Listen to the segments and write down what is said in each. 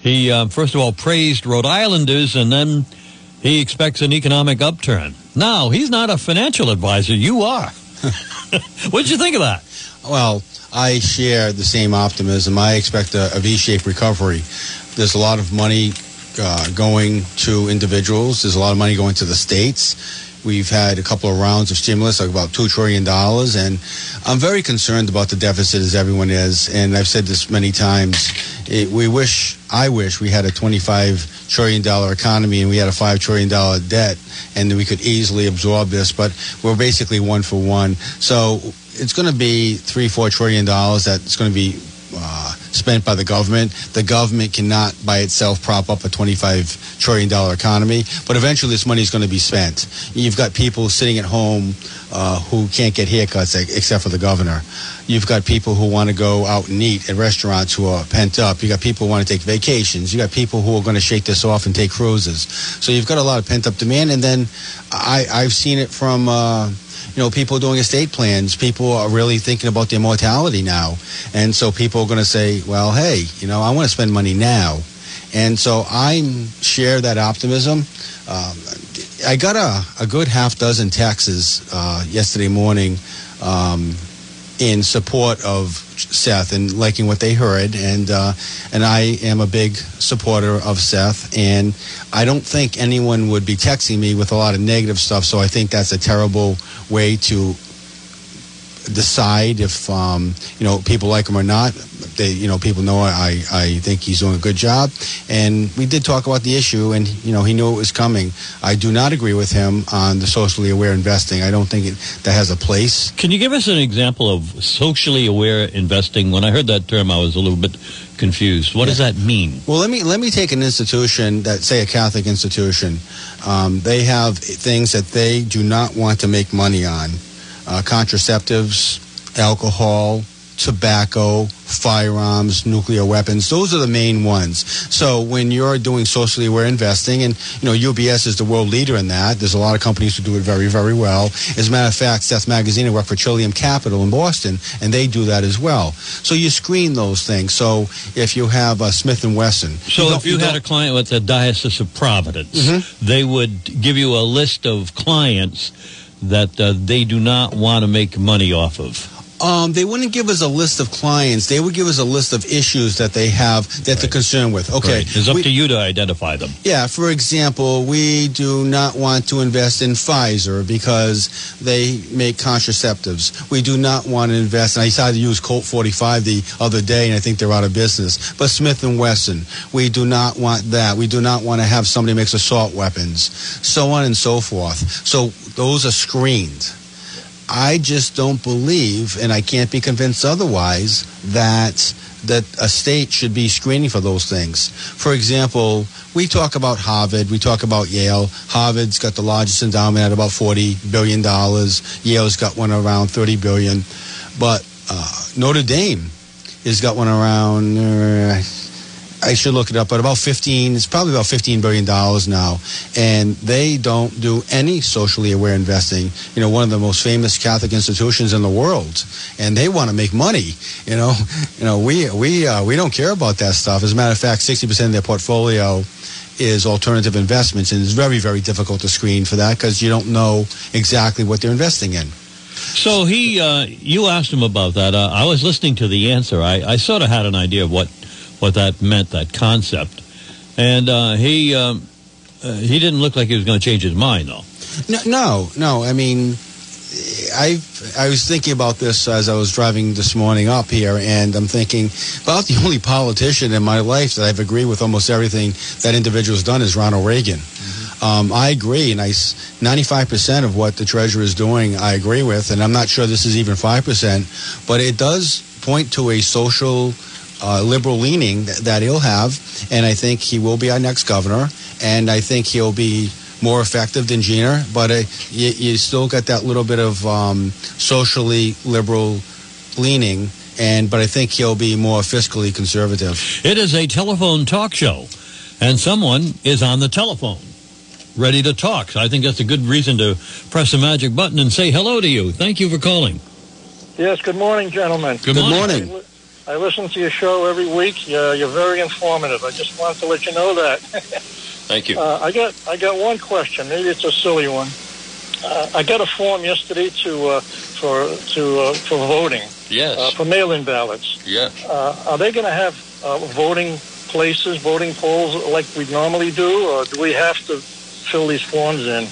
He, uh, first of all, praised Rhode Islanders and then he expects an economic upturn. Now, he's not a financial advisor. You are. what did you think of that? Well, I share the same optimism. I expect a, V-shaped recovery. There's a lot of money uh, going to individuals. There's a lot of money going to the states. We've had a couple of rounds of stimulus, like about $2 trillion. And I'm very concerned about the deficit, as everyone is. And I've said this many times. It, we wish, I wish, we had a $25 trillion economy and we had a $5 trillion debt and we could easily absorb this. But we're basically one for one. So it's going to be three, four trillion dollars that's going to be uh, spent by the government. The government cannot by itself prop up a $25 trillion economy, but eventually this money is going to be spent. You've got people sitting at home uh, who can't get haircuts except for the governor. You've got people who want to go out and eat at restaurants who are pent up. You've got people who want to take vacations. You've got people who are going to shake this off and take cruises. So you've got a lot of pent up demand. And then I, I've seen it from. Uh, you know, people doing estate plans, people are really thinking about their mortality now. And so people are going to say, well, hey, you know, I want to spend money now. And so I share that optimism. Um, I got a, a good half dozen texts uh, yesterday morning um, in support of Seth and liking what they heard, and uh, and I am a big supporter of Seth, and I don't think anyone would be texting me with a lot of negative stuff. So I think that's a terrible way to decide if um, you know people like him or not. They, you know, people know I, I think he's doing a good job, and we did talk about the issue, and you know, he knew it was coming. I do not agree with him on the socially aware investing. I don't think it, that has a place. Can you give us an example of socially aware investing? When I heard that term, I was a little bit confused. What yeah. does that mean? Well, let me let me take an institution that, say, a Catholic institution. Um, they have things that they do not want to make money on uh, contraceptives, alcohol, tobacco, firearms, nuclear weapons. Those are the main ones. So when you're doing socially aware investing, and you know UBS is the world leader in that. There's a lot of companies who do it very, very well. As a matter of fact, Seth Magaziner worked for Trillium Capital in Boston, and they do that as well. So you screen those things. So if you have a Smith and Wesson, so you if you, you had a client with the Diocese of Providence, mm-hmm. they would give you a list of clients that uh, they do not want to make money off of? Um, they wouldn't give us a list of clients. They would give us a list of issues that they have that right. they're concerned with. Okay, right. it's up we, to you to identify them. Yeah. For example, we do not want to invest in Pfizer because they make contraceptives. We do not want to invest. And I decided to use Colt 45 the other day, and I think they're out of business. But Smith and Wesson, we do not want that. We do not want to have somebody makes assault weapons, so on and so forth. So those are screened. I just don't believe, and I can't be convinced otherwise, that that a state should be screening for those things. For example, we talk about Harvard, we talk about Yale. Harvard's got the largest endowment at about forty billion dollars. Yale's got one around thirty billion, but uh, Notre Dame has got one around. Uh, I should look it up, but about 15, it's probably about $15 billion now. And they don't do any socially aware investing. You know, one of the most famous Catholic institutions in the world. And they want to make money. You know, you know, we, we, uh, we don't care about that stuff. As a matter of fact, 60% of their portfolio is alternative investments. And it's very, very difficult to screen for that because you don't know exactly what they're investing in. So he, uh, you asked him about that. Uh, I was listening to the answer. I, I sort of had an idea of what what that meant, that concept. And uh, he um, uh, he didn't look like he was going to change his mind, though. No, no, no. I mean, I I was thinking about this as I was driving this morning up here, and I'm thinking about the only politician in my life that I've agreed with almost everything that individual's done is Ronald Reagan. Mm-hmm. Um, I agree, and I 95% of what the treasurer is doing, I agree with, and I'm not sure this is even 5%, but it does point to a social uh, liberal leaning that, that he'll have, and I think he will be our next governor, and I think he'll be more effective than Gina, but uh, you, you, still got that little bit of um, socially liberal leaning, and but I think he'll be more fiscally conservative. It is a telephone talk show, and someone is on the telephone. Ready to talk. So I think that's a good reason to press the magic button and say hello to you. Thank you for calling. Yes, good morning, gentlemen. Good, good morning. morning. I listen to your show every week. You're, you're very informative. I just wanted to let you know that. Thank you. Uh, I got I got one question. Maybe it's a silly one. Uh, I got a form yesterday to uh, for to uh, for voting yes. uh, for mail-in ballots. yeah. Uh, are they going to have uh, voting places, voting polls like we normally do, or do we have to fill these forms in?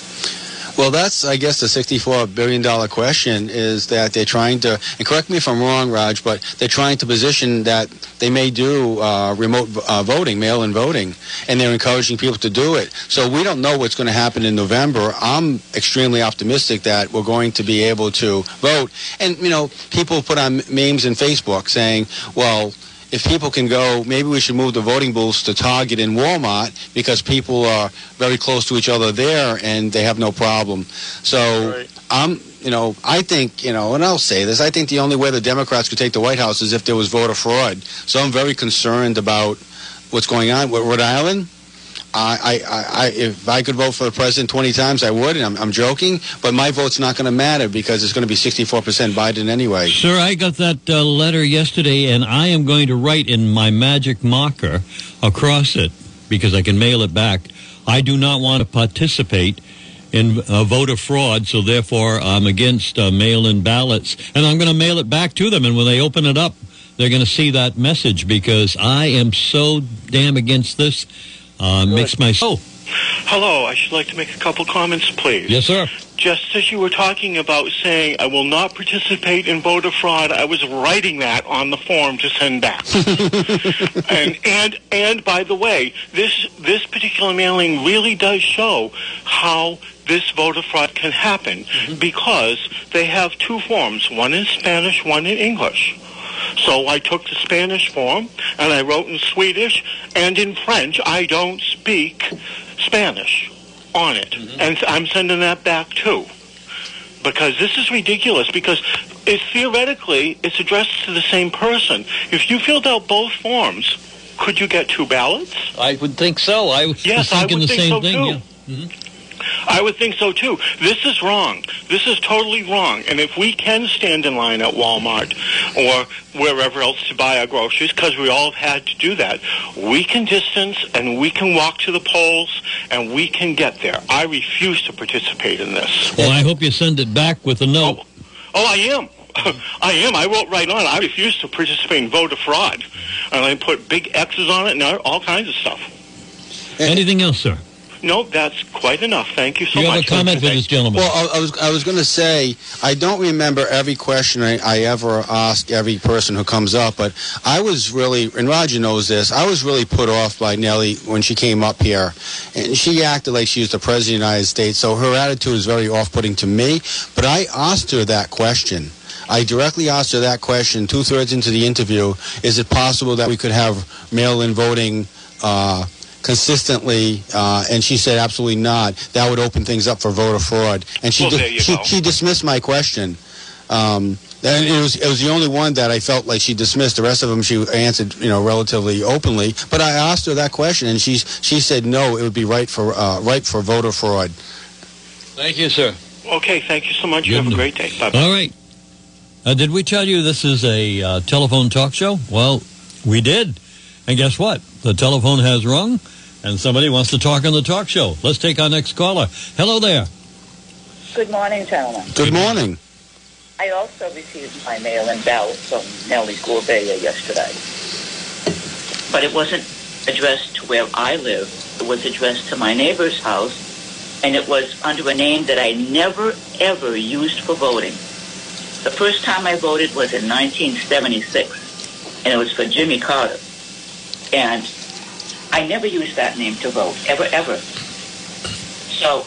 Well, that's, I guess, the $64 billion question is that they're trying to, and correct me if I'm wrong, Raj, but they're trying to position that they may do uh, remote uh, voting, mail in voting, and they're encouraging people to do it. So we don't know what's going to happen in November. I'm extremely optimistic that we're going to be able to vote. And, you know, people put on memes in Facebook saying, well, if people can go, maybe we should move the voting booths to Target and Walmart because people are very close to each other there and they have no problem. So Right. I'm, you know, I think, you know, and I'll say this, I think the only way the Democrats could take the White House is if there was voter fraud. So I'm very concerned about what's going on with Rhode Island. I, I, I, if I could vote for the president 20 times, I would, and I'm, I'm joking, but my vote's not going to matter because it's going to be 64% Biden anyway. Sir, I got that uh, letter yesterday, and I am going to write in my magic marker across it because I can mail it back. I do not want to participate in uh, voter fraud, so therefore I'm against uh, mail-in ballots, and I'm going to mail it back to them. And when they open it up, they're going to see that message because I am so damn against this. Uh, makes my oh Hello, I should like to make a couple comments, please. yes, sir. Just as you were talking about saying, I will not participate in voter fraud, I was writing that on the form to send back. and, and, and by the way, this, this particular mailing really does show how this voter fraud can happen because they have two forms, one in Spanish, one in English. So I took the Spanish form and I wrote in Swedish and in French. I don't speak Spanish on it. Mm-hmm. And I'm sending that back too. Because this is ridiculous because it's theoretically it's addressed to the same person. If you filled out both forms, could you get two ballots? I would think so. I was Yes, I would the think same so thing. too. Yeah. Mm-hmm. I would think so too. This is wrong. This is totally wrong. And if we can stand in line at Walmart or wherever else to buy our groceries, because we all have had to do that, we can distance and we can walk to the polls and we can get there. I refuse to participate in this. Well, I hope you send it back with a note. Oh, oh I am. I am. I wrote right on. I refuse to participate in voter fraud. And I put big X's on it and all kinds of stuff. Anything else, sir? No, that's quite enough. Thank you so much. you have a comment for this gentleman? Well, I, I was I was going to say I don't remember every question I, I ever ask every person who comes up, but I was really and Roger knows this. I was really put off by Nellie when she came up here, and she acted like she was the president of the United States. So her attitude is very off-putting to me. But I asked her that question. I directly asked her that question two thirds into the interview. Is it possible that we could have mail-in voting? Uh, consistently, uh, and she said absolutely not. That would open things up for voter fraud, and she Well, di- there you she, go. she dismissed my question. Um, and it was it was the only one that I felt like she dismissed. The rest of them she answered, you know, relatively openly. But I asked her that question, and she she said no, it would be right for uh, right for voter fraud. Thank you, sir. Okay, thank you so much. You Good have a great day. Bye-bye. All right. Uh, did we tell you this is a uh, telephone talk show? Well, we did. And guess what? The telephone has rung, and somebody wants to talk on the talk show. Let's take our next caller. Hello there. Good morning, gentlemen. Good morning. I also received my mail and ballot from Nellie Gorbea yesterday. But it wasn't addressed to where I live. It was addressed to my neighbor's house, and it was under a name that I never, ever used for voting. The first time I voted was in 1976, and it was for Jimmy Carter. And I never used that name to vote, ever, ever. So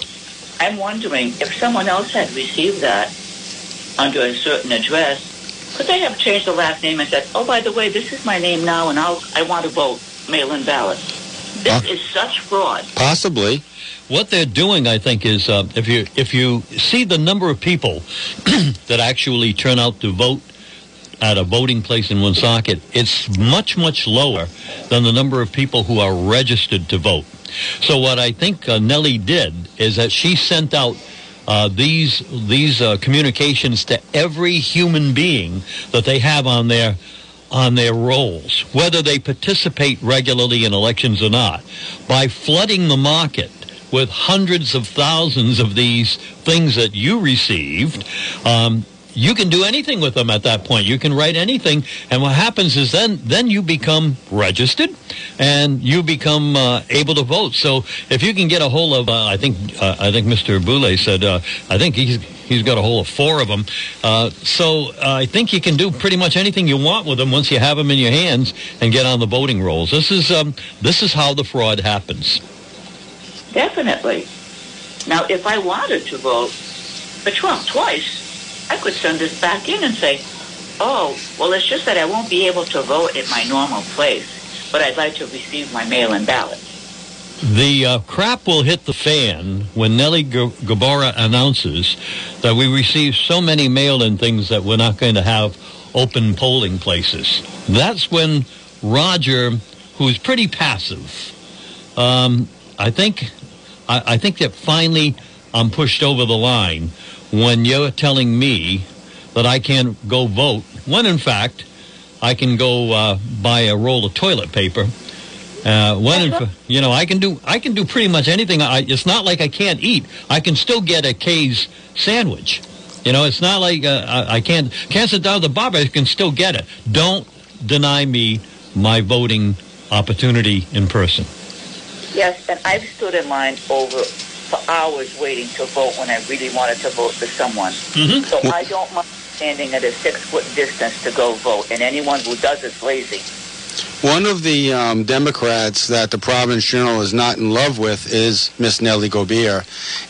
I'm wondering if someone else had received that under a certain address, could they have changed the last name and said, "Oh, by the way, this is my name now, and I'll I want to vote mail-in ballot." This is such fraud. Possibly. What they're doing, I think, is uh, if you if you see the number of people that actually turn out to vote at a voting place in Woonsocket, it's much much lower than the number of people who are registered to vote. So what I think uh, Nellie did is that she sent out uh, these these uh, communications to every human being that they have on their on their rolls, whether they participate regularly in elections or not, by flooding the market with hundreds of thousands of these things that you received. Um, you can do anything with them at that point. You can write anything, and what happens is then then you become registered, and you become uh, able to vote. So if you can get a hold of, uh, I think uh, I think Mr. Boulay said, uh, I think he's he's got a hold of four of them. Uh, so I think you can do pretty much anything you want with them once you have them in your hands and get on the voting rolls. This is um, this is how the fraud happens. Definitely. Now, if I wanted to vote for Trump twice, I could send this back in and say, oh, well, it's just that I won't be able to vote at my normal place, but I'd like to receive my mail-in ballot. The uh, crap will hit the fan when Nellie G- Gorbea announces that we received so many mail-in things that we're not going to have open polling places. That's when Roger, who's pretty passive, um, I think, I, I think that finally I'm pushed over the line when you're telling me that I can't go vote, when in fact I can go uh, buy a roll of toilet paper. Uh, when in, you know I can do I can do pretty much anything. I, it's not like I can't eat. I can still get a Kay's sandwich. You know, it's not like uh, I, I can't can't sit down at the bar, but I can still get it. Don't deny me my voting opportunity in person. Yes, and I've stood in line over for hours waiting to vote when I really wanted to vote for someone. Mhm. So I don't mind standing at a six-foot distance to go vote, and anyone who does is lazy. One of the um, Democrats that the Providence Journal is not in love with is Miss Nellie Gorbea,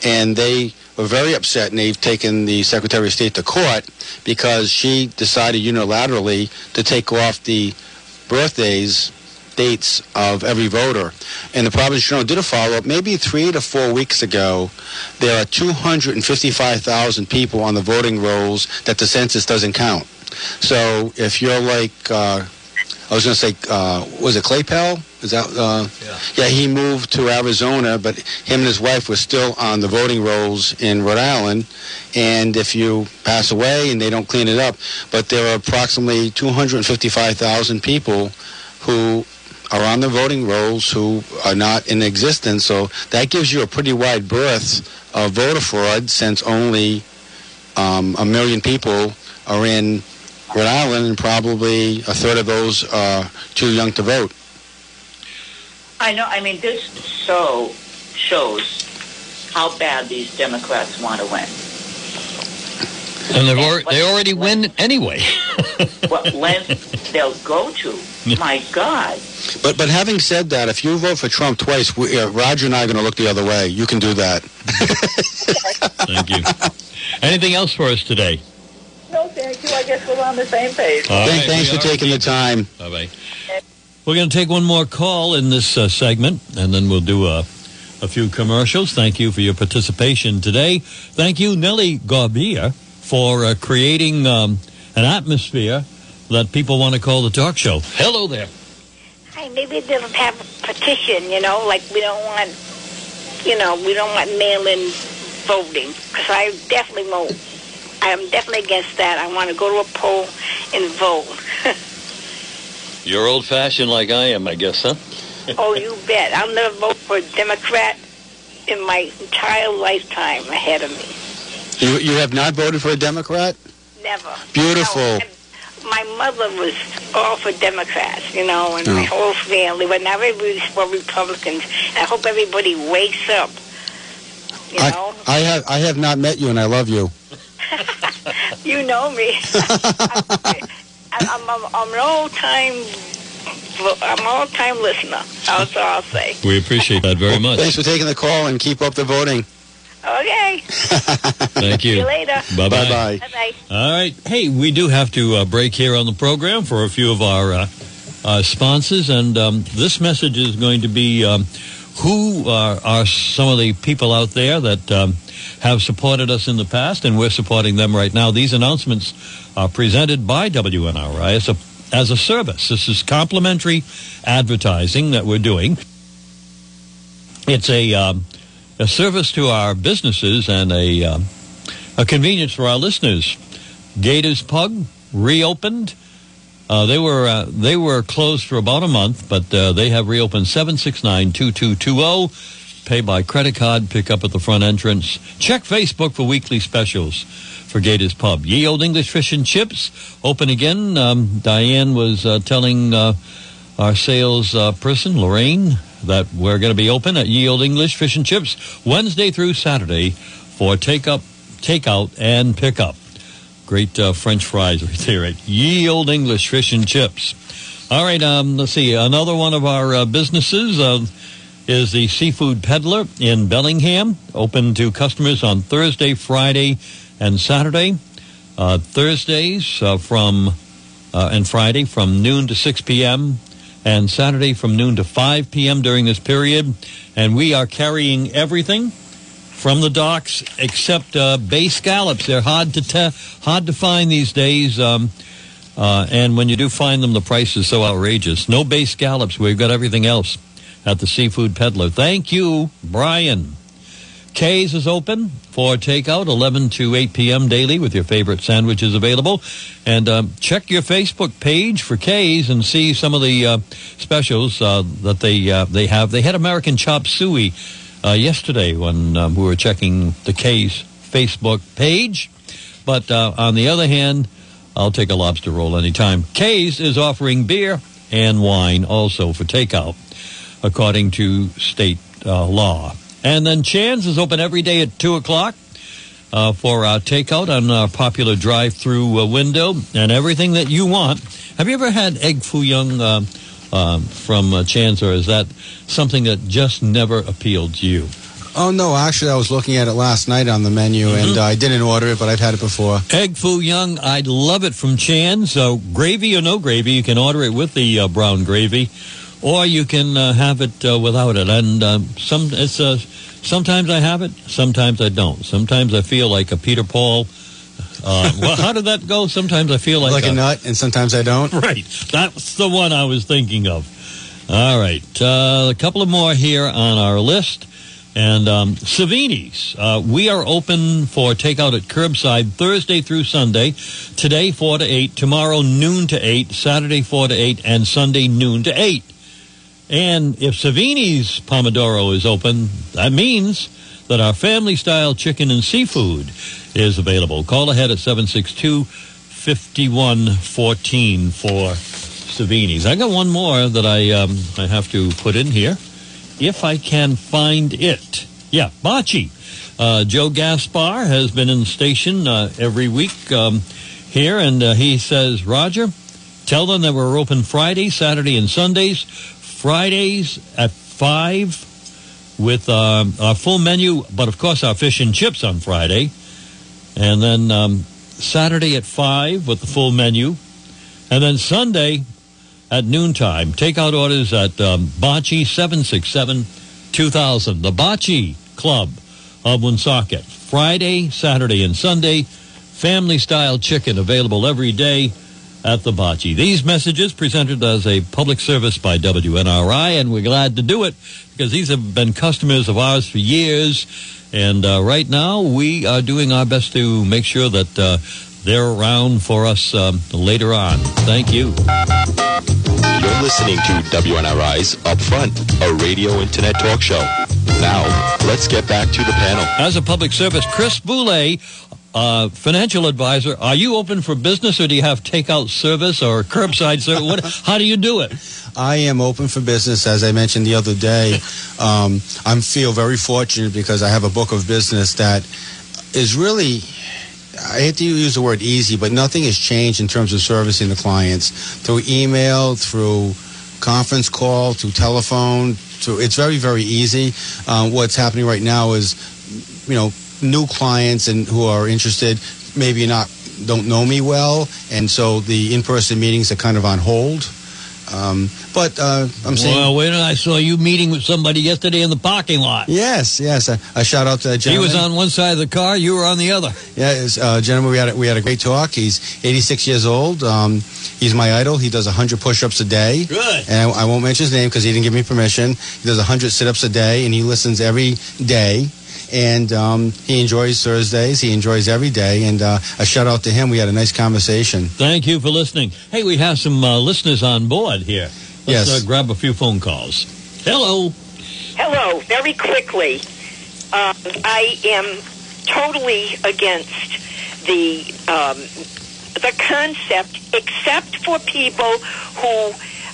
and they were very upset, and they've taken the Secretary of State to court because she decided unilaterally to take off the birthdays dates of every voter. And the Providence Journal did a follow-up maybe three to four weeks ago. There are 255,000 people on the voting rolls that the census doesn't count. So if you're like, uh, I was going to say, uh, was it Claypel? Is that? Uh, Yeah. yeah, he moved to Arizona, but him and his wife were still on the voting rolls in Rhode Island. And if you pass away and they don't clean it up, but there are approximately 255,000 people who are on the voting rolls who are not in existence. So that gives you a pretty wide berth of voter fraud since only um, a million people are in Rhode Island and probably a third of those are too young to vote. I know. I mean, this so shows how bad these Democrats want to win. And they've already, they already win anyway. What length they'll go to. My God. But but having said that, if you vote for Trump twice, we, uh, Roger and I are going to look the other way. You can do that. Thank you. Anything else for us today? No, thank you. I guess we're on the same page. All Thank- right, thanks we for taking the time. Bye bye. We're going to take one more call in this uh, segment, and then we'll do a, a few commercials. Thank you for your participation today. Thank you, Nellie Gorbea, for uh, creating um, an atmosphere that people want to call the talk show. Hello there. Hey, maybe they'll have a petition, you know, like we don't want, you know, we don't want mail-in voting. Because I definitely won't. I am definitely against that. I want to go to a poll and vote. You're old fashioned like I am, I guess, huh? oh, you bet. I'll never vote for a Democrat in my entire lifetime ahead of me. You you have not voted for a Democrat? Never. Beautiful. No, my mother was all for Democrats, you know, and my Oh. whole family, but now everybody's for Republicans. I hope everybody wakes up. You know, I, I have I have not met you, and I love you. you know me. I, I'm, I'm, I'm an old time. I'm an old time listener. That's all I'll say. We appreciate that very much. Thanks for taking the call and keep up the voting. Okay. Thank you. See you you. later. Bye Bye bye. bye. Bye bye. All right. Hey, we do have to uh, break here on the program for a few of our uh, uh, sponsors, and um, this message is going to be um, who are, are some of the people out there that um, have supported us in the past, and we're supporting them right now. These announcements are presented by WNRI as a as a service. This is complimentary advertising that we're doing. It's a um, a service to our businesses and a um, a convenience for our listeners. Gators Pub reopened Uh, they were uh, they were closed for about a month, but uh, they have reopened 769-2220. Pay by credit card, pick up at the front entrance. Check Facebook for weekly specials for Gators Pub. Ye Old English Fish and Chips open again. Um, Diane was uh, telling uh, our sales uh, person Lorraine that we're going to be open at Ye Old English Fish and Chips Wednesday through Saturday for take up, takeout, and pickup. Great uh, French fries right there at Ye Old English Fish and Chips. All right, um, let's see. Another one of our uh, businesses uh, is the Seafood Peddler in Bellingham, open to customers on Thursday, Friday, and Saturday. Uh, Thursdays uh, from uh, and Friday from noon to 6 p.m. and Saturday from noon to 5 p.m. during this period. And we are carrying everything from the docks except uh, bay scallops. They're hard to te- hard to find these days. Um, uh, and when you do find them, the price is so outrageous. No bay scallops. We've got everything else at the Seafood Peddler. Thank you, Brian. Kay's is open for takeout 11 to 8 p.m. daily with your favorite sandwiches available. And um, check your Facebook page for Kay's and see some of the uh, specials uh, that they uh, they have. They had American Chop Suey uh, yesterday when um, we were checking the Kay's Facebook page. But uh, on the other hand, I'll take a lobster roll anytime. Kay's is offering beer and wine also for takeout, according to state uh, law. And then Chan's is open every day at 2 o'clock uh, for our takeout on our popular drive-through uh, window and everything that you want. Have you ever had egg foo young uh, uh, from uh, Chan's, or is that something that just never appealed to you? Oh no, actually, I was looking at it last night on the menu, Mm-hmm. and uh, I didn't order it, but I've had it before. Egg foo young, I'd love it from Chan. So gravy or no gravy, you can order it with the uh, brown gravy, or you can uh, have it uh, without it. And um, some, it's uh, sometimes I have it, sometimes I don't. Sometimes I feel like a Peter Paul. Uh, well, how did that go? Sometimes I feel like, Like a nut, and sometimes I don't. Right, that's the one I was thinking of. All right, uh, a couple of more here on our list. And um, Savini's, uh, we are open for takeout at curbside Thursday through Sunday. Today, 4 to 8. Tomorrow, noon to 8. Saturday, 4 to 8. And Sunday, noon to 8. And if Savini's Pomodoro is open, that means that our family style chicken and seafood is available. Call ahead at 762 5114 for Savini's. I got one more that I, um, I have to put in here if I can find it. Yeah, Bocce. Uh, Joe Gaspar has been in the station uh, every week um, here, and uh, he says, Roger, tell them that we're open Friday, Saturday, and Sundays. Fridays at 5 with um, our full menu, but of course our fish and chips on Friday. And then um, Saturday at 5 with the full menu. And then Sunday at noontime. Takeout orders at um, Bocce 767 2000. The Bocce Club of Woonsocket. Friday, Saturday, and Sunday. Family style chicken available every day at the Bocce. These messages presented as a public service by WNRI, and we're glad to do it because these have been customers of ours for years. And uh, right now, we are doing our best to make sure that uh, they're around for us um, later on. Thank you. You're listening to WNRI's Upfront, a radio internet talk show. Now, let's get back to the panel. As a public service, Chris Boulay, uh, financial advisor, are you open for business or do you have takeout service or curbside service? What, how do you do it? I am open for business, as I mentioned the other day. Um, I feel very fortunate because I have a book of business that is really. I hate to use the word easy, but nothing has changed in terms of servicing the clients through email, through conference call, through telephone. Through, it's very, very easy. Um, what's happening right now is, you know, new clients and who are interested maybe not don't know me well, and so the in-person meetings are kind of on hold. Um, but uh, I'm saying. Well, wait a minute. I saw you meeting with somebody yesterday in the parking lot. Yes, yes. I, shout out to that gentleman. He was on one side of the car, you were on the other. Yeah, uh, gentlemen, we had a, we had a great talk. He's 86 years old. Um, he's my idol. He does 100 push-ups a day. Good. And I, I won't mention his name because he didn't give me permission. He does 100 sit-ups a day, and he listens every day. And um, he enjoys Thursdays. He enjoys every day, and uh, a shout out to him. We had a nice conversation. Thank you for listening. Hey, we have some uh, listeners on board here. Let's Yes. uh, grab a few phone calls. Hello. Hello, very quickly. Um, I am totally against the um, the concept, except for people who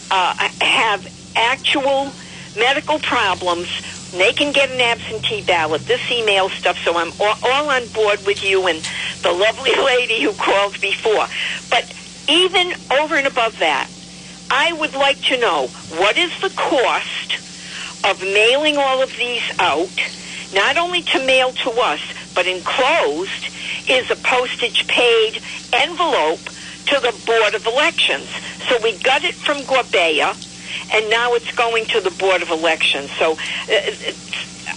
uh, have actual medical problems. They can get an absentee ballot. This email stuff, so I'm all, all on board with you and the lovely lady who called before. But even over and above that, I would like to know what is the cost of mailing all of these out, not only to mail to us, but enclosed is a postage paid envelope to the Board of Elections. So we got it from Gorbea, and now it's going to the Board of Elections. So, uh,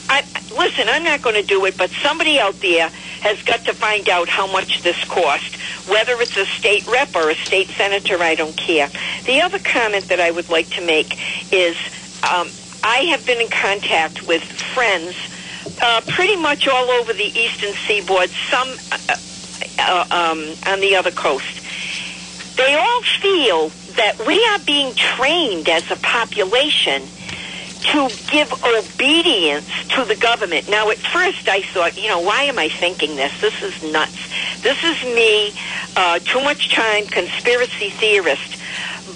I, listen, I'm not going to do it, but somebody out there has got to find out how much this cost. Whether it's a state rep or a state senator, I don't care. The other comment that I would like to make is um, I have been in contact with friends uh, pretty much all over the eastern seaboard, some uh, uh, um, on the other coast. They all feel that we are being trained as a population to give obedience to the government. Now, at first, I thought, you know, why am I thinking this? This is nuts. This is me, uh, too much time, conspiracy theorist.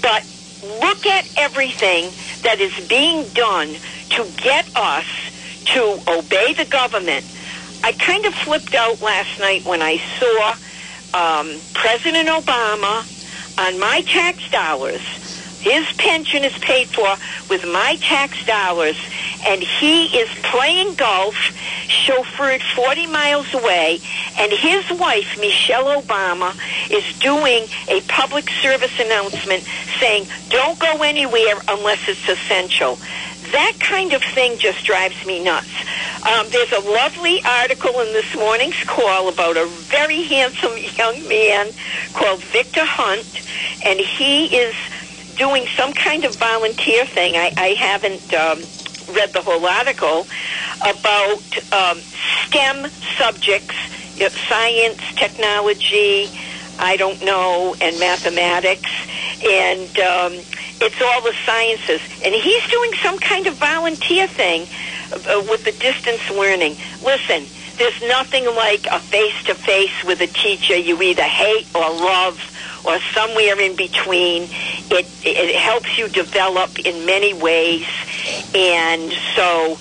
But look at everything that is being done to get us to obey the government. I kind of flipped out last night when I saw um, President Obama on my tax dollars. His pension is paid for with my tax dollars, and he is playing golf, chauffeured 40 miles away, and his wife, Michelle Obama, is doing a public service announcement saying, don't go anywhere unless it's essential. That kind of thing just drives me nuts. Um, there's a lovely article in this morning's call about a very handsome young man called Victor Hunt, and he is doing some kind of volunteer thing. I, I haven't um, read the whole article about um, STEM subjects, science, technology, I don't know, and mathematics, and um, it's all the sciences. And he's doing some kind of volunteer thing uh, with the distance learning. Listen, there's nothing like a face to face with a teacher you either hate or love or somewhere in between. It it helps you develop in many ways, and so.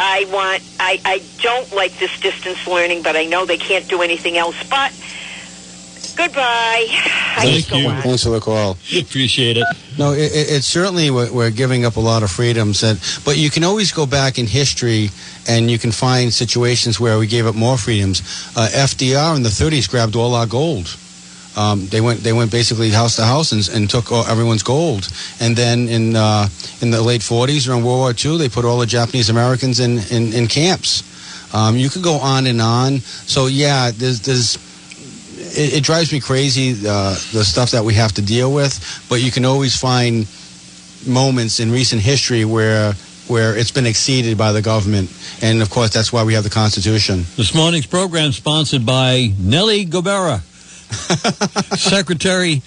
I want. I, I don't like this distance learning, but I know they can't do anything else. But goodbye. Thank could go you. on. Thanks for the call. Appreciate it. No, it, it, it's certainly we're, we're giving up a lot of freedoms, and but you can always go back in history and you can find situations where we gave up more freedoms. Uh, FDR in the 30s grabbed all our gold. Um, they went they went basically house to house and, and took all, everyone's gold. And then in uh, in the late 40s around World War II, they put all the Japanese Americans in in, in camps. Um, you could go on and on. So yeah, there's there's it, it drives me crazy uh, the stuff that we have to deal with. But you can always find moments in recent history where where it's been exceeded by the government, and of course that's why we have the Constitution. This morning's program sponsored by Nellie Gorbea, Secretary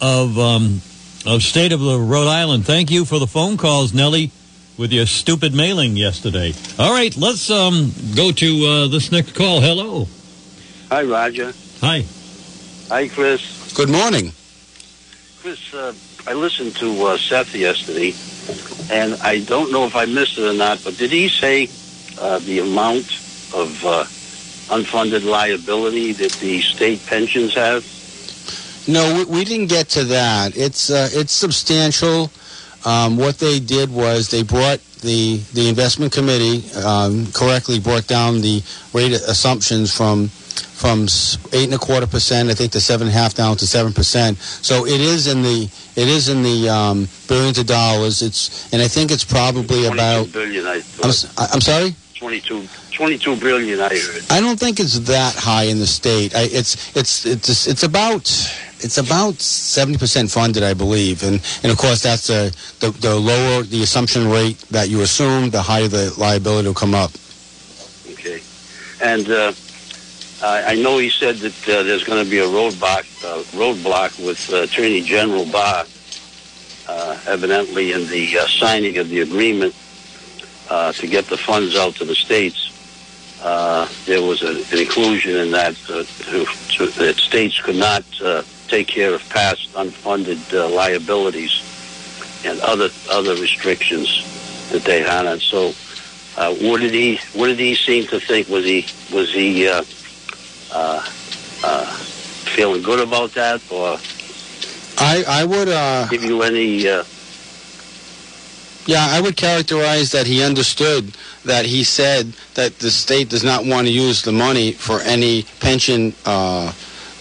of um, of State of the Rhode Island. Thank you for the phone calls, Nellie, with your stupid mailing yesterday. All right, let's um, go to uh, this next call. Hello. Hi, Roger. Hi. Hi, Chris. Good morning. Chris, uh, I listened to uh, Seth yesterday, and I don't know if I missed it or not, but did he say uh, the amount of uh, unfunded liability that the state pensions have? No, we, we didn't get to that. It's uh, it's substantial. Um, what they did was they brought the the investment committee um, correctly brought down the rate assumptions from from eight and a quarter percent, I think, to seven and a half down to seven percent. So it is in the it is in the um, billions of dollars. It's and I think it's probably about. billion, I I'm, thought. s- I- I'm sorry. 22, 22 billion, I heard. I don't think it's that high in the state. I, it's it's it's it's about it's about seventy percent funded, I believe, and and of course that's the, the the lower the assumption rate that you assume, the higher the liability will come up. Okay. And uh, I, I know he said that uh, there's going to be a roadblock, uh, roadblock with uh, Attorney General Barr, uh, evidently in the uh, signing of the agreement uh, to get the funds out to the states. There was a, an inclusion in that to, to, that states could not take care of past unfunded liabilities and other other restrictions that they had. And so, what did he what did he seem to think? Was he was he uh, uh, feeling good about that, or I I would uh, give you any? Uh, Yeah, I would characterize that he understood that he said that the state does not want to use the money for any pension uh,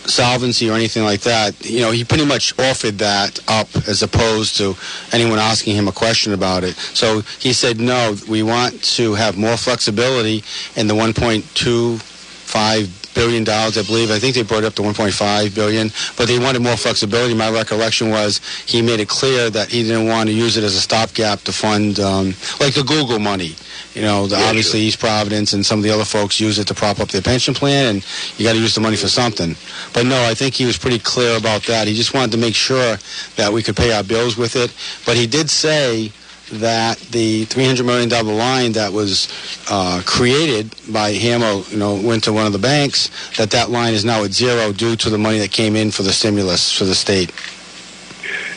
solvency or anything like that. You know, he pretty much offered that up as opposed to anyone asking him a question about it. So he said, no, we want to have more flexibility in the 1.25 billion dollars, I believe. I think they brought it up to 1.5 billion, but they wanted more flexibility. My recollection was he made it clear that he didn't want to use it as a stopgap to fund, um, like the Google money. You know, the, Yeah, obviously East Providence and some of the other folks use it to prop up their pension plan, and you got to use the money for something. But no, I think he was pretty clear about that. He just wanted to make sure that we could pay our bills with it. But he did say that the $300 million line that was uh, created by Hamel, you know, went to one of the banks, that that line is now at zero due to the money that came in for the stimulus for the state.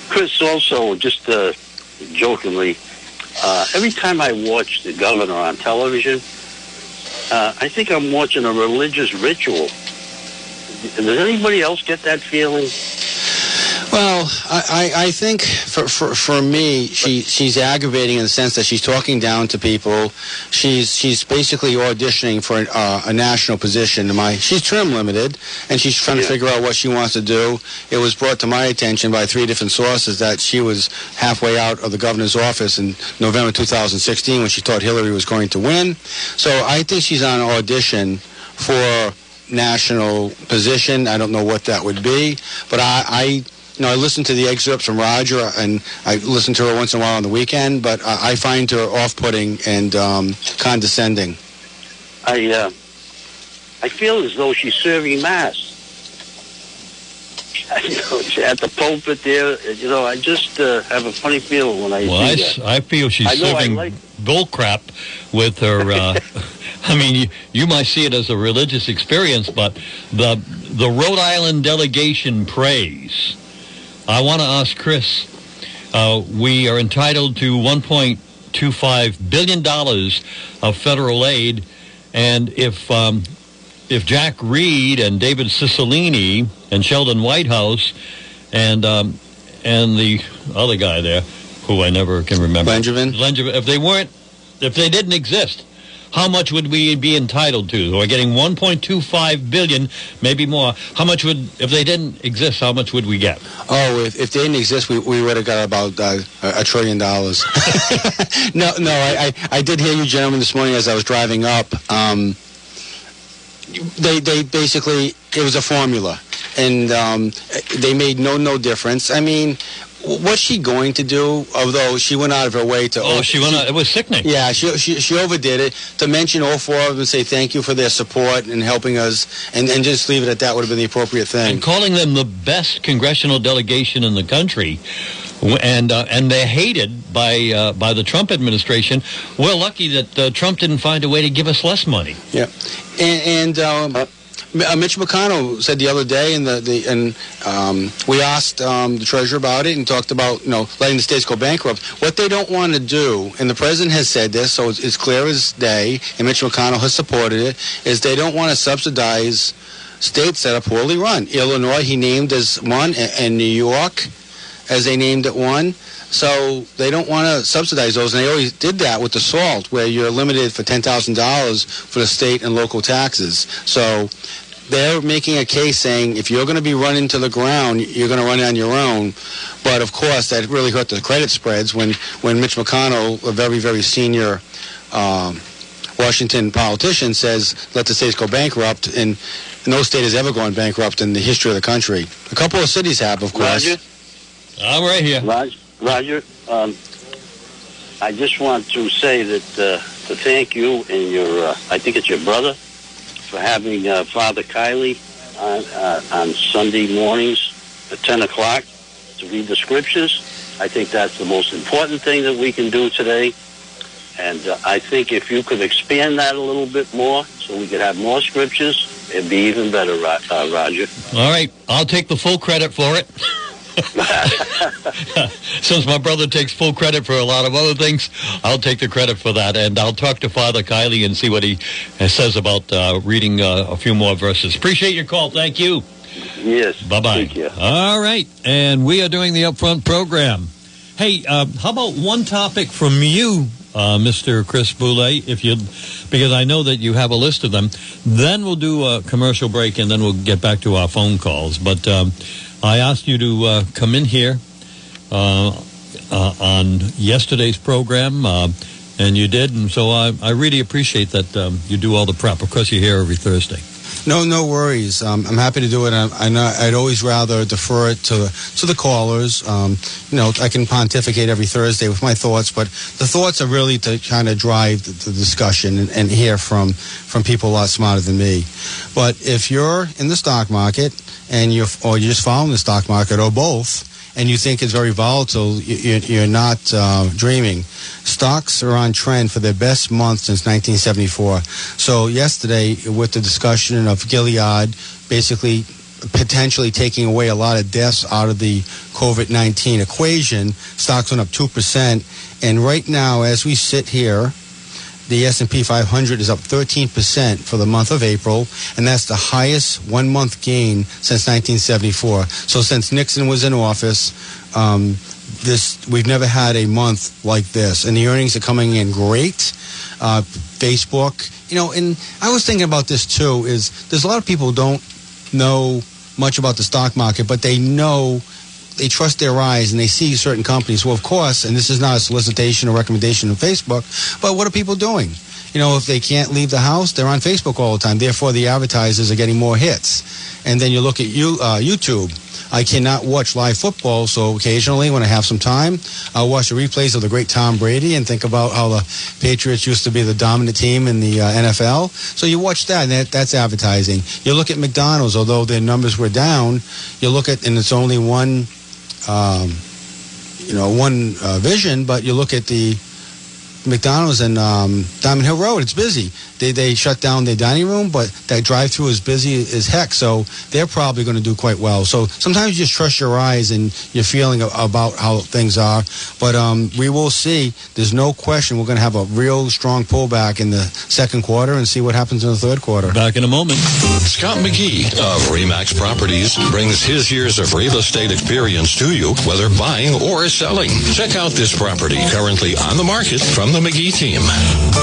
Chris, also, just uh, jokingly, uh, every time I watch the governor on television, uh, I think I'm watching a religious ritual. Does anybody else get that feeling? Well, I, I, think for, for, for me, she, she's aggravating in the sense that she's talking down to people. She's she's basically auditioning for an, uh, a national position. My she's term limited, and she's trying to figure out what she wants to do. It was brought to my attention by three different sources that she was halfway out of the governor's office in November 2016 when she thought Hillary was going to win. So I think she's on audition for national position. I don't know what that would be, but I. I you know, I listen to the excerpts from Roger, and I listen to her once in a while on the weekend. But I, I find her off-putting and um, condescending. I uh, I feel as though she's serving mass. You know, she's at the pulpit there. You know, I just uh, have a funny feeling when I Well, I, see s- that. I feel she's I serving like- bull with her. Uh, I mean, you, you might see it as a religious experience, but the the Rhode Island delegation prays. I want to ask Chris. Uh, we are entitled to 1.25 billion dollars of federal aid, and if um, if Jack Reed and David Cicilline and Sheldon Whitehouse and um, and the other guy there, who I never can remember? Benjamin, if they weren't, if they didn't exist, how much would we be entitled to? We're getting 1.25 billion, maybe more. How much would, if they didn't exist, how much would we get? Oh, if, if they didn't exist, we, we would have got about uh, a, trillion dollars. no, no, I, I, I did hear you gentlemen this morning as I was driving up. Um, they, they basically, it was a formula. And um, they made no, no difference. I mean, what's she going to do? Although she went out of her way to... Oh, she went. out- It was sickening. Yeah, she, she she overdid it. To mention all four of them and say thank you for their support and helping us, and, and just leave it at that would have been the appropriate thing. and calling them the best congressional delegation in the country, and uh, and they're hated by uh, by the Trump administration. We're lucky that uh, Trump didn't find a way to give us less money. Yeah, and, and um, uh, Mitch McConnell said the other day, and the, the and um, we asked um, the treasurer about it and talked about you know letting the states go bankrupt. What they don't want to do, and the president has said this, so it's, it's clear as day, and Mitch McConnell has supported it, is they don't want to subsidize states that are poorly run. Illinois, he named as one, and, and New York, as they named it one. So they don't want to subsidize those, and they always did that with the salt, where you're limited for ten thousand dollars for the state and local taxes. So they're making a case saying if you're going to be running to the ground, you're going to run it on your own. But of course, that really hurt the credit spreads when when Mitch McConnell, a very very senior. Um, Washington politician says let the states go bankrupt, and no state has ever gone bankrupt in the history of the country. A couple of cities have, of course. Roger, I'm right here. Roger, Roger. Um, I just want to say that uh, to thank you and your, uh, I think it's your brother, for having uh, Father Kiley on, uh, on Sunday mornings at 10 o'clock to read the scriptures. I think that's the most important thing that we can do today. And uh, I think if you could expand that a little bit more so we could have more scriptures, it'd be even better, uh, Roger. All right, I'll take the full credit for it. Since my brother takes full credit for a lot of other things, I'll take the credit for that. And I'll talk to Father Kiley and see what he says about uh, reading uh, a few more verses. Appreciate your call. Thank you. Yes. Bye bye. Thank you. All right. And we are doing the upfront program. Hey, uh, how about one topic from you, uh, Mr. Chris Boulay, if you, because I know that you have a list of them. Then we'll do a commercial break and then we'll get back to our phone calls. But um, I asked you to uh, come in here uh, uh, on yesterday's program, uh, and you did. And so I, I really appreciate that um, you do all the prep. Of course, you're here every Thursday. No, no worries. Um, I'm happy to do it. I, I I'd always rather defer it to to the callers. Um, you know, I can pontificate every Thursday with my thoughts, but the thoughts are really to kind of drive the, the discussion and, and hear from from people a lot smarter than me. But if you're in the stock market and you're or you're just following the stock market or both, and you think it's very volatile, you, you- you're not uh, dreaming. Stocks are on trend for their best month since 1974. So yesterday, with the discussion of Gilead, basically potentially taking away a lot of deaths out of the COVID-19 equation, stocks went up two percent. And right now, as we sit here, the S&P 500 is up 13% for the month of April, and that's the highest one-month gain since 1974. So since Nixon was in office, um, this we've never had a month like this, and the earnings are coming in great. Uh, Facebook, you know, and I was thinking about this too. Is there's a lot of people don't know much about the stock market, but they know they trust their eyes and they see certain companies. Well, of course, and this is not a solicitation or recommendation on Facebook, but what are people doing? You know, if they can't leave the house, they're on Facebook all the time. Therefore, the advertisers are getting more hits. And then you look at you, uh, YouTube. I cannot watch live football, so occasionally when I have some time, I'll watch the replays of the great Tom Brady and think about how the Patriots used to be the dominant team in the uh, NFL. So you watch that, and that, that's advertising. You look at McDonald's, although their numbers were down, you look at, and it's only one um, you know, one uh, vision, but you look at the McDonald's and um, Diamond Hill Road, it's busy. They, they shut down their dining room, but that drive through is busy as heck, so they're probably going to do quite well. So sometimes you just trust your eyes and your feeling about how things are. But um, we will see. There's no question we're going to have a real strong pullback in the second quarter and see what happens in the third quarter. Back in a moment. Scott McGee of Remax Properties brings his years of real estate experience to you, whether buying or selling. Check out this property currently on the market from the McGee team.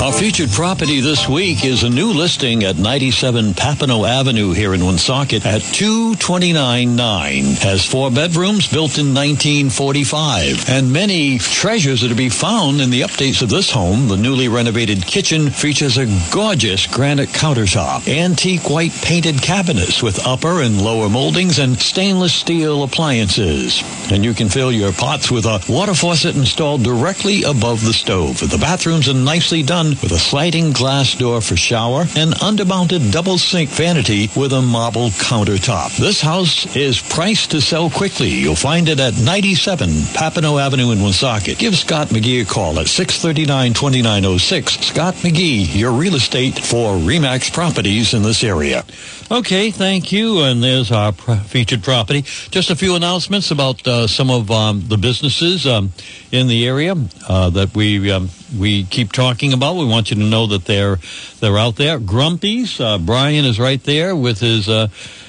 Our featured property this week is a new listing at 97 Papineau Avenue here in Woonsocket at 2299. Has four bedrooms built in 1945 and many treasures are to be found in the updates of this home. The newly renovated kitchen features a gorgeous granite countertop, antique white painted cabinets with upper and lower moldings and stainless steel appliances. And you can fill your pots with a water faucet installed directly above the stove. The bathrooms are nicely done with a sliding glass door for shower and undermounted double sink vanity with a marble countertop. This house is priced to sell quickly. You'll find it at 97 Papineau Avenue in Woonsocket. Give Scott McGee a call at 639-2906. Scott McGee, your real estate for Remax properties in this area. Okay, thank you. And there's our featured property. Just a few announcements about uh, some of um, the businesses um, in the area uh, that we um, we keep talking about. We want you to know that they're they're out there. Grumpy's. Uh, Brian is right there with his. Uh,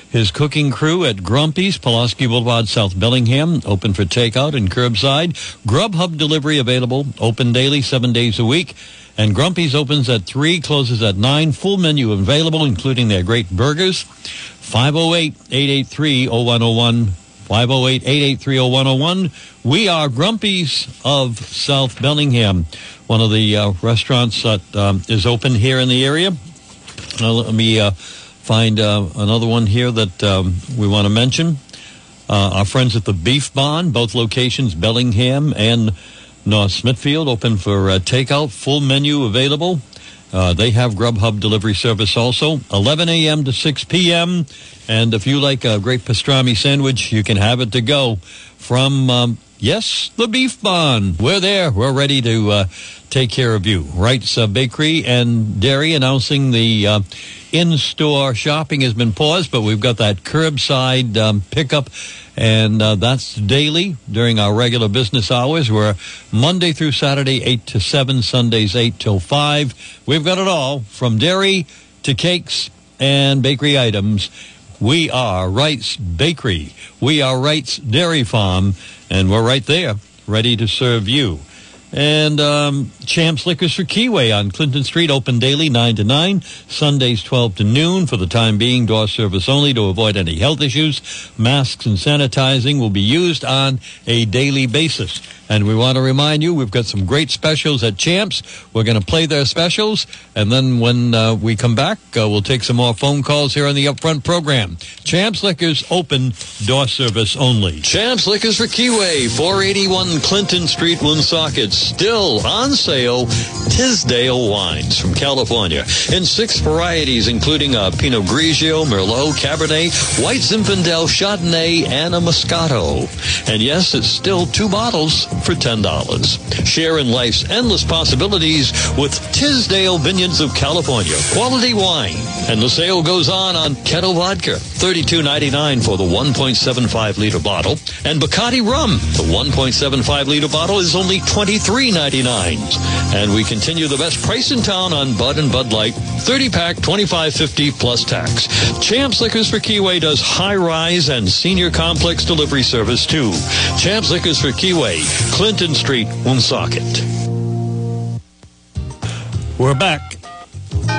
his cooking crew at Grumpy's, Pulaski Boulevard, South Bellingham, open for takeout and curbside. Grubhub delivery available, open daily, seven days a week. And Grumpy's opens at 3, closes at 9. Full menu available, including their great burgers. 508-883-0101. 508-883-0101. We are Grumpy's of South Bellingham, one of the uh, restaurants that um, is open here in the area. Now, let me uh, find uh, another one here that um, we want to mention. Uh, our friends at the Beef Barn, both locations, Bellingham and North Smithfield, open for uh, takeout, full menu available. Uh, they have Grubhub delivery service also, 11 a.m. to 6 p.m. And if you like a great pastrami sandwich, you can have it to go from, um, yes, the Beef Barn. We're there. We're ready to uh, take care of you. Wright's uh, Bakery and Dairy announcing the uh, in-store shopping has been paused, but we've got that curbside um, pickup, and uh, that's daily during our regular business hours. We're Monday through Saturday, 8 to 7, Sundays, 8 till 5. We've got it all from dairy to cakes and bakery items. We are Wright's Bakery. We are Wright's Dairy Farm, and we're right there, ready to serve you. And um, Champs Liquors for Keyway on Clinton Street, open daily 9 to 9, Sundays 12 to noon. For the time being, door service only to avoid any health issues. Masks and sanitizing will be used on a daily basis. And we want to remind you, we've got some great specials at Champs. We're going to play their specials. And then when uh, we come back, uh, we'll take some more phone calls here on the Upfront program. Champs Liquors open, door service only. Champs Liquors for Keyway, 481 Clinton Street, Woonsocket. Still on sale, Tisdale wines from California in six varieties, including a Pinot Grigio, Merlot, Cabernet, White Zinfandel, Chardonnay, and a Moscato. And yes, it's still two bottles for $10. Share in life's endless possibilities with Tisdale Vineyards of California. Quality wine. And the sale goes on on Kettle Vodka, $32.99 for the 1.75 liter bottle. And Bacardi Rum, the 1.75 liter bottle is only $23.99. And we continue the best price in town on Bud and Bud Light, 30 pack, 25.50 plus tax. Champs Liquors for Keyway does high rise and senior complex delivery service too. Champs Liquors for Keyway, Clinton Street, Woonsocket. We're back.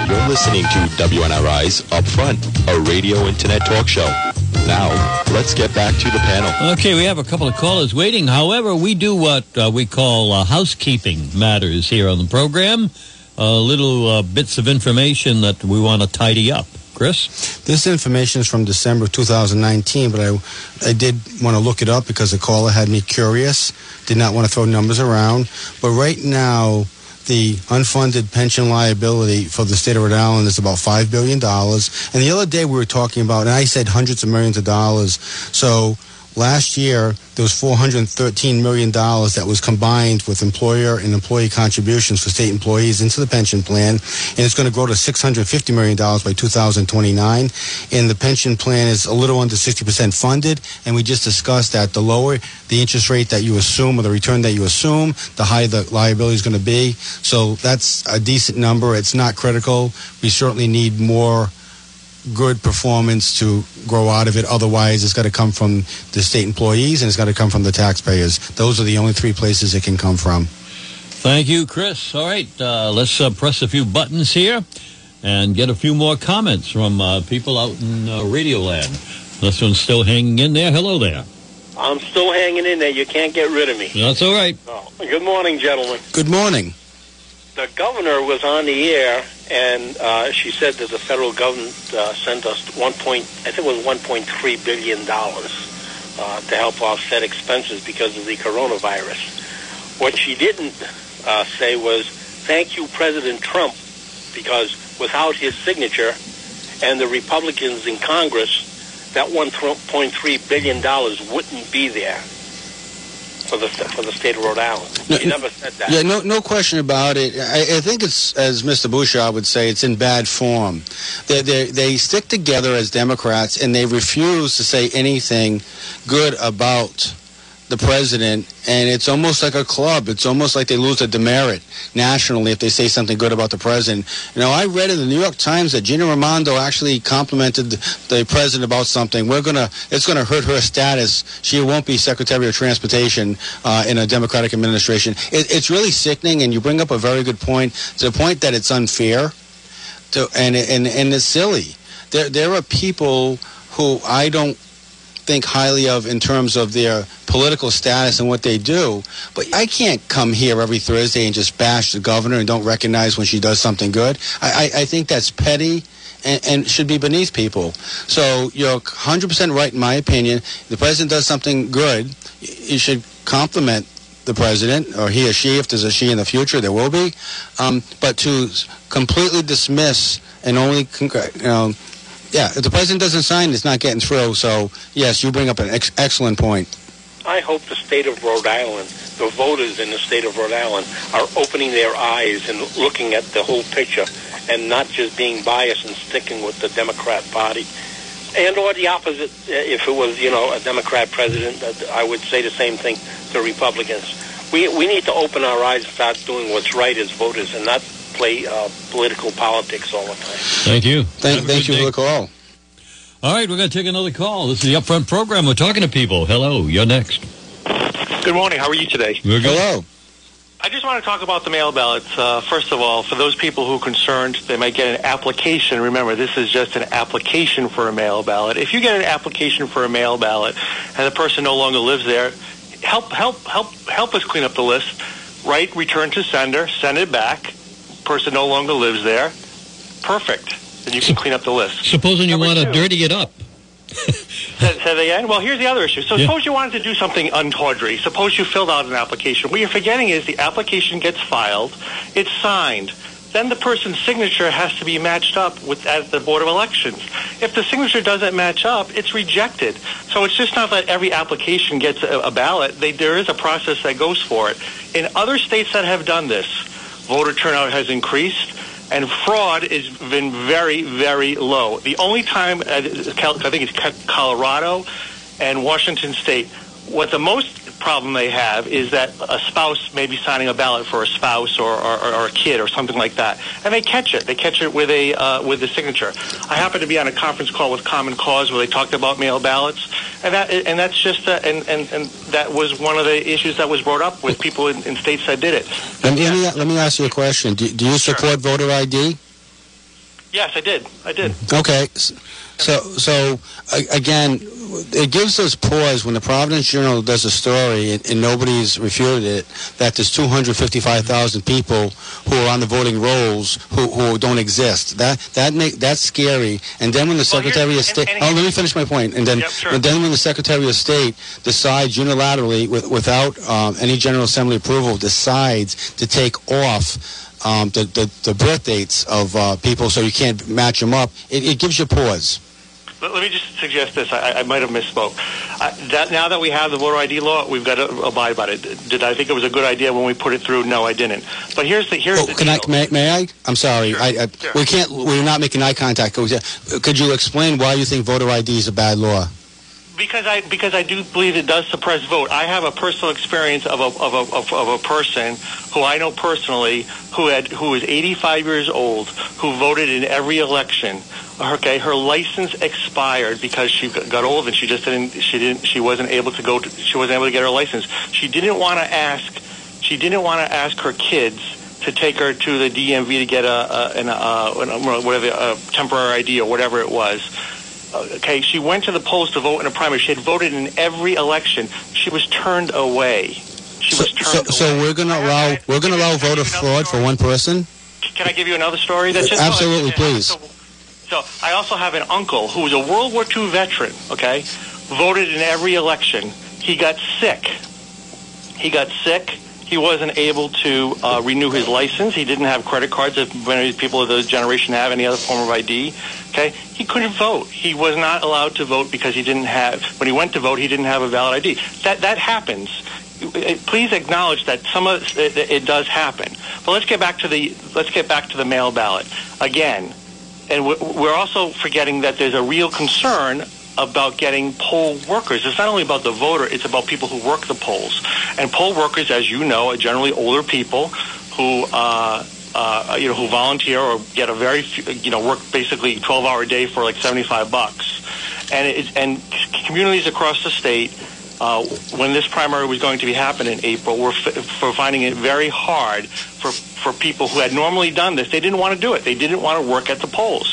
You're listening to WNRI's Upfront, a radio internet talk show. Now, let's get back to the panel. Okay, we have a couple of callers waiting. However, we do what uh, we call uh, housekeeping matters here on the program. Uh, little uh, bits of information that we want to tidy up. Chris? This information is from December 2019, but I, I did want to look it up because the caller had me curious. Did not want to throw numbers around. But right now, the unfunded pension liability for the state of Rhode Island is about $5 billion. And the other day we were talking about, and I said hundreds of millions of dollars. So last year, there was $413 million that was combined with employer and employee contributions for state employees into the pension plan. And it's going to grow to $650 million by 2029. And the pension plan is a little under 60% funded. And we just discussed that the lower the interest rate that you assume or the return that you assume, the higher the liability is going to be. So that's a decent number. It's not critical. We certainly need more good performance to grow out of it. Otherwise, it's got to come from the state employees and it's got to come from the taxpayers. Those are the only three places it can come from. Thank you, Chris. All right, uh, let's uh, press a few buttons here and get a few more comments from uh, people out in uh, Radio Land. This one's still hanging in there. Hello there. I'm still hanging in there. You can't get rid of me. That's all right. Oh, good morning, gentlemen. Good morning. The governor was on the air, and uh, she said that the federal government uh, sent us one point, I think it was 1.3 billion dollars uh, to help offset expenses because of the coronavirus. What she didn't uh, say was, "Thank you, President Trump," because without his signature and the Republicans in Congress, that 1.3 billion dollars wouldn't be there for the for the state of Rhode Island. No, he never said that. Yeah, no, no question about it. I, I think it's, as Mr. Bouchard would say, it's in bad form. They, they, they stick together as Democrats and they refuse to say anything good about the president, and it's almost like a club. It's almost like they lose a demerit nationally if they say something good about the president. You know, I read in the New York Times that Gina Raimondo actually complimented the president about something. We're gonna, it's gonna hurt her status. She won't be Secretary of Transportation uh, in a Democratic administration. It, it's really sickening, and you bring up a very good point. To the point that it's unfair, to and and and it's silly. There there are people who I don't think highly of in terms of their political status and what they do. But I can't come here every Thursday and just bash the governor and don't recognize when she does something good. I, I, I think that's petty. And, and should be beneath people. So you're 100% right in my opinion. The president does something good, you should compliment the president, or he or she, if there's a she in the future, there will be. Um, but to completely dismiss and only, you know, yeah, if the president doesn't sign, it's not getting through. So, yes, you bring up an ex- excellent point. I hope the state of Rhode Island, the voters in the state of Rhode Island, are opening their eyes and looking at the whole picture and not just being biased and sticking with the Democrat Party. And or the opposite, uh, if it was, you know, a Democrat president, I would say the same thing to Republicans. We, we need to open our eyes and start doing what's right as voters and not play uh, political politics all the time. Thank you. Thank, thank you for the call. All right, we're going to take another call. This is the Upfront program. We're talking to people. Hello, you're next. Good morning. How are you today? We're good. Hello. I just want to talk about the mail ballots. Uh, first of all, for those people who are concerned, they might get an application. Remember, this is just an application for a mail ballot. If you get an application for a mail ballot and the person no longer lives there, help help help help us clean up the list. Write return to sender, send it back. Person no longer lives there. Perfect. Then you can clean up the list. Supposing you want to dirty it up. Say, again? Well, here's the other issue. So Yeah. suppose you wanted to do something untawdry. Suppose you filled out an application. What you're forgetting is the application gets filed, it's signed. Then the person's signature has to be matched up with at the Board of Elections. If the signature doesn't match up, it's rejected. So it's just not that every application gets a, a ballot. They, there is a process that goes for it. In other states that have done this, voter turnout has increased and fraud has been very, very low. The only time, uh, I think it's Colorado and Washington State, what the most problem they have is that a spouse may be signing a ballot for a spouse or, or, or a kid or something like that, and they catch it. They catch it with a uh, with a signature. I happened to be on a conference call with Common Cause where they talked about mail ballots, and that and that's just uh, and, and and that was one of the issues that was brought up with people in, in states that did it. Let me, let me, let me ask you a question. Do, do you support voter ID? Yes, I did. I did. Okay. So, so again, it gives us pause when the Providence Journal does a story and, and nobody's refuted it that there's 255,000 people who are on the voting rolls who, who don't exist. That that make that's scary. And then when the Secretary of State, oh, let me finish my point. And then, and then when the Secretary of State decides unilaterally, with, without um, any General Assembly approval, decides to take off um, the, the, the birth dates of uh, people so you can't match them up, it, it gives you pause. Let, let me just suggest this. I, I might have misspoke. I, that now that we have the voter ID law, we've got to abide by it. Did I think it was a good idea when we put it through? No, I didn't. But here's the here's oh, the Oh, Can I, may, may I? I'm sorry. I, I, We can't. We're not making eye contact. Could you explain why you think voter ID is a bad law? Because I because I do believe it does suppress vote. I have a personal experience of a of a of, of a person who I know personally who had who was 85 years old who voted in every election. Okay, her license expired because she got old and she just didn't she didn't she wasn't able to go to, she wasn't able to get her license. She didn't want to ask she didn't want to ask her kids to take her to the DMV to get a, a an uh, whatever a temporary ID or whatever it was. Uh, okay, she went to the polls to vote in a primary. She had voted in every election. She was turned away. She was So, turned so we're going to allow we're going to allow voter fraud for one person? Can I give you another story? That's just Absolutely, please. So I also have an uncle who was a World War II veteran. Okay, voted in every election. He got sick. He got sick. He wasn't able to uh, renew his license. He didn't have credit cards, as many people of the generation have any other form of ID. Okay, he couldn't vote. He was not allowed to vote because he didn't have. When he went to vote, he didn't have a valid ID. That that happens. Uh, Please acknowledge that some of it, it does happen. But let's get back to the let's get back to the mail ballot again. And we're- also forgetting that there's a real concern about getting poll workers. It's not only about the voter, it's about people who work the polls. And poll workers, as you know, are generally older people who, uh, uh, you know, who volunteer or get a very, few, you know, work basically 12 hour day for like 75 bucks. And it's, and communities across the state, uh, when this primary was going to be happening in April, were, f- for finding it very hard for, for people who had normally done this. They didn't want to do it. They didn't want to work at the polls.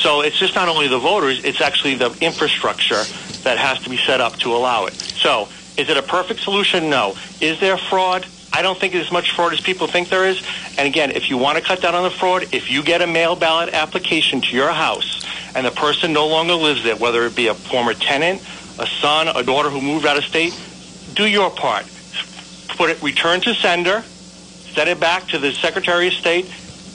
So it's just not only the voters, it's actually the infrastructure that has to be set up to allow it. So is it a perfect solution? No. Is there fraud? I don't think there's as much fraud as people think there is. And again, if you want to cut down on the fraud, if you get a mail ballot application to your house and the person no longer lives there, whether it be a former tenant, a son, a daughter who moved out of state, do your part. put it return to sender, send it back to the Secretary of State,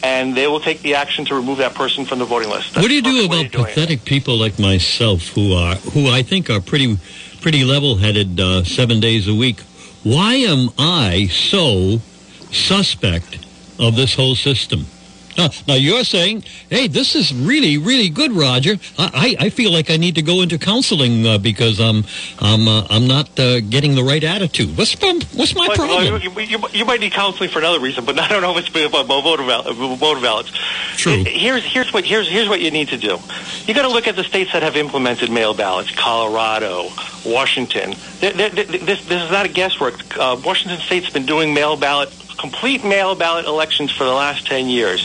and they will take the action to remove that person from the voting list. That's what do you do about doing it. pathetic people like myself who are who I think are pretty pretty level-headed uh, seven days a week? Why am I so suspect of this whole system? Now, now you're saying, hey, this is really, really good, Roger. I, I feel like I need to go into counseling uh, because I'm I'm uh, I'm not uh, getting the right attitude. What's my, what's my Well, problem? you, you, you might need counseling for another reason, but I don't know if it's about voter, voter ballots. True. Here's here's what here's here's what you need to do. You got to look at the states that have implemented mail ballots: Colorado, Washington. Th- th- th- This this is not a guesswork. Uh, Washington State's been doing mail ballot, complete mail ballot elections for the last ten years.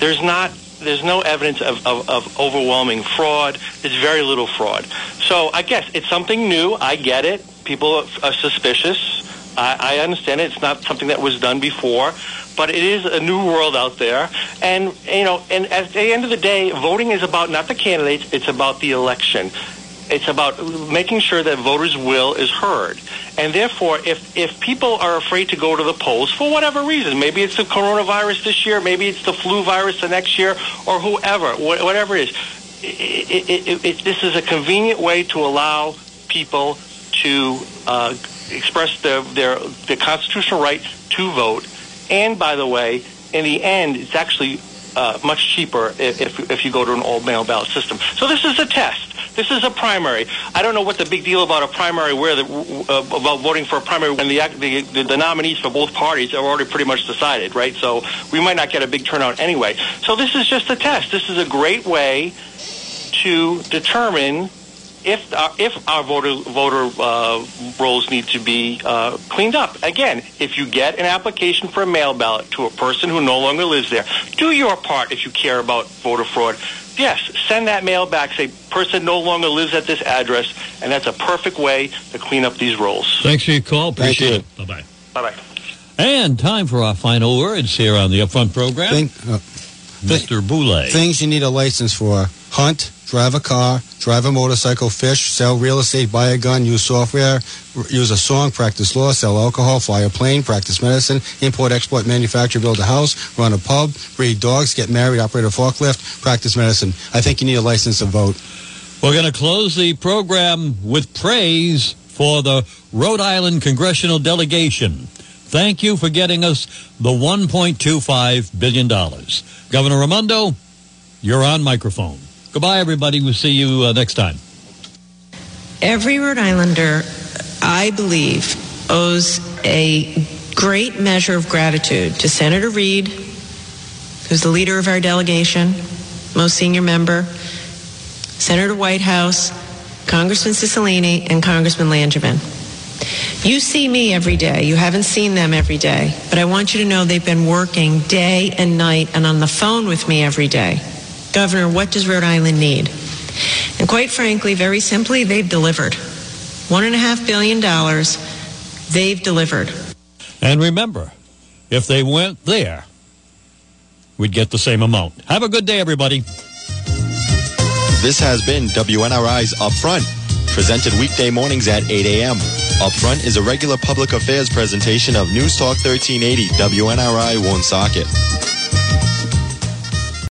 There's not there's no evidence of, of, of overwhelming fraud. There's very little fraud. So I guess it's something new. I get it. People are suspicious. I, I understand it. It's not something that was done before, but it is a new world out there. And you know, and at the end of the day, voting is about not the candidates. It's about the election. It's about making sure that voters' will is heard. And therefore, if, if people are afraid to go to the polls for whatever reason, maybe it's the coronavirus this year, maybe it's the flu virus the next year, or whoever, wh- whatever it is, it, it, it, this is a convenient way to allow people to uh, express their, their, their constitutional right to vote. And by the way, in the end, it's actually uh, much cheaper if, if, if you go to an all mail ballot system. So this is a test. This is a primary. I don't know what the big deal about a primary where the, uh, about voting for a primary when the, the the nominees for both parties are already pretty much decided, right? So we might not get a big turnout anyway. So this is just a test. This is a great way to determine if our, if our voter voter uh, rolls need to be uh, cleaned up. Again, if you get an application for a mail ballot to a person who no longer lives there, do your part if you care about voter fraud. Yes, send that mail back. Say, person no longer lives at this address, and that's a perfect way to clean up these rolls. Thanks for your call. Thank Appreciate you. it. Bye bye. Bye bye. And time for our final words here on the Upfront program. Think, uh, Mr. Boulay. things you need a license for: hunt, drive a car, drive a motorcycle, fish, sell real estate, buy a gun, use software, use a song, practice law, sell alcohol, fly a plane, practice medicine, import, export, manufacture, build a house, run a pub, breed dogs, get married, operate a forklift, practice medicine. I think you need a license to vote. We're going to close the program with praise for the Rhode Island congressional delegation. Thank you for getting us the $1.25 billion. Governor Raimondo, you're on microphone. Goodbye, everybody. We'll see you uh, next time. Every Rhode Islander, I believe, owes a great measure of gratitude to Senator Reed, who's the leader of our delegation, most senior member, Senator Whitehouse, Congressman Cicilline, and Congressman Langevin. You see me every day. You haven't seen them every day. But I want you to know they've been working day and night and on the phone with me every day. Governor, what does Rhode Island need? And quite frankly, very simply, they've delivered. One and a half billion dollars, they've delivered. And remember, if they weren't there, we'd get the same amount. Have a good day, everybody. This has been WNRI's Upfront, presented weekday mornings at 8 a.m. Upfront is a regular public affairs presentation of News Talk 1380 WNRI Woonsocket.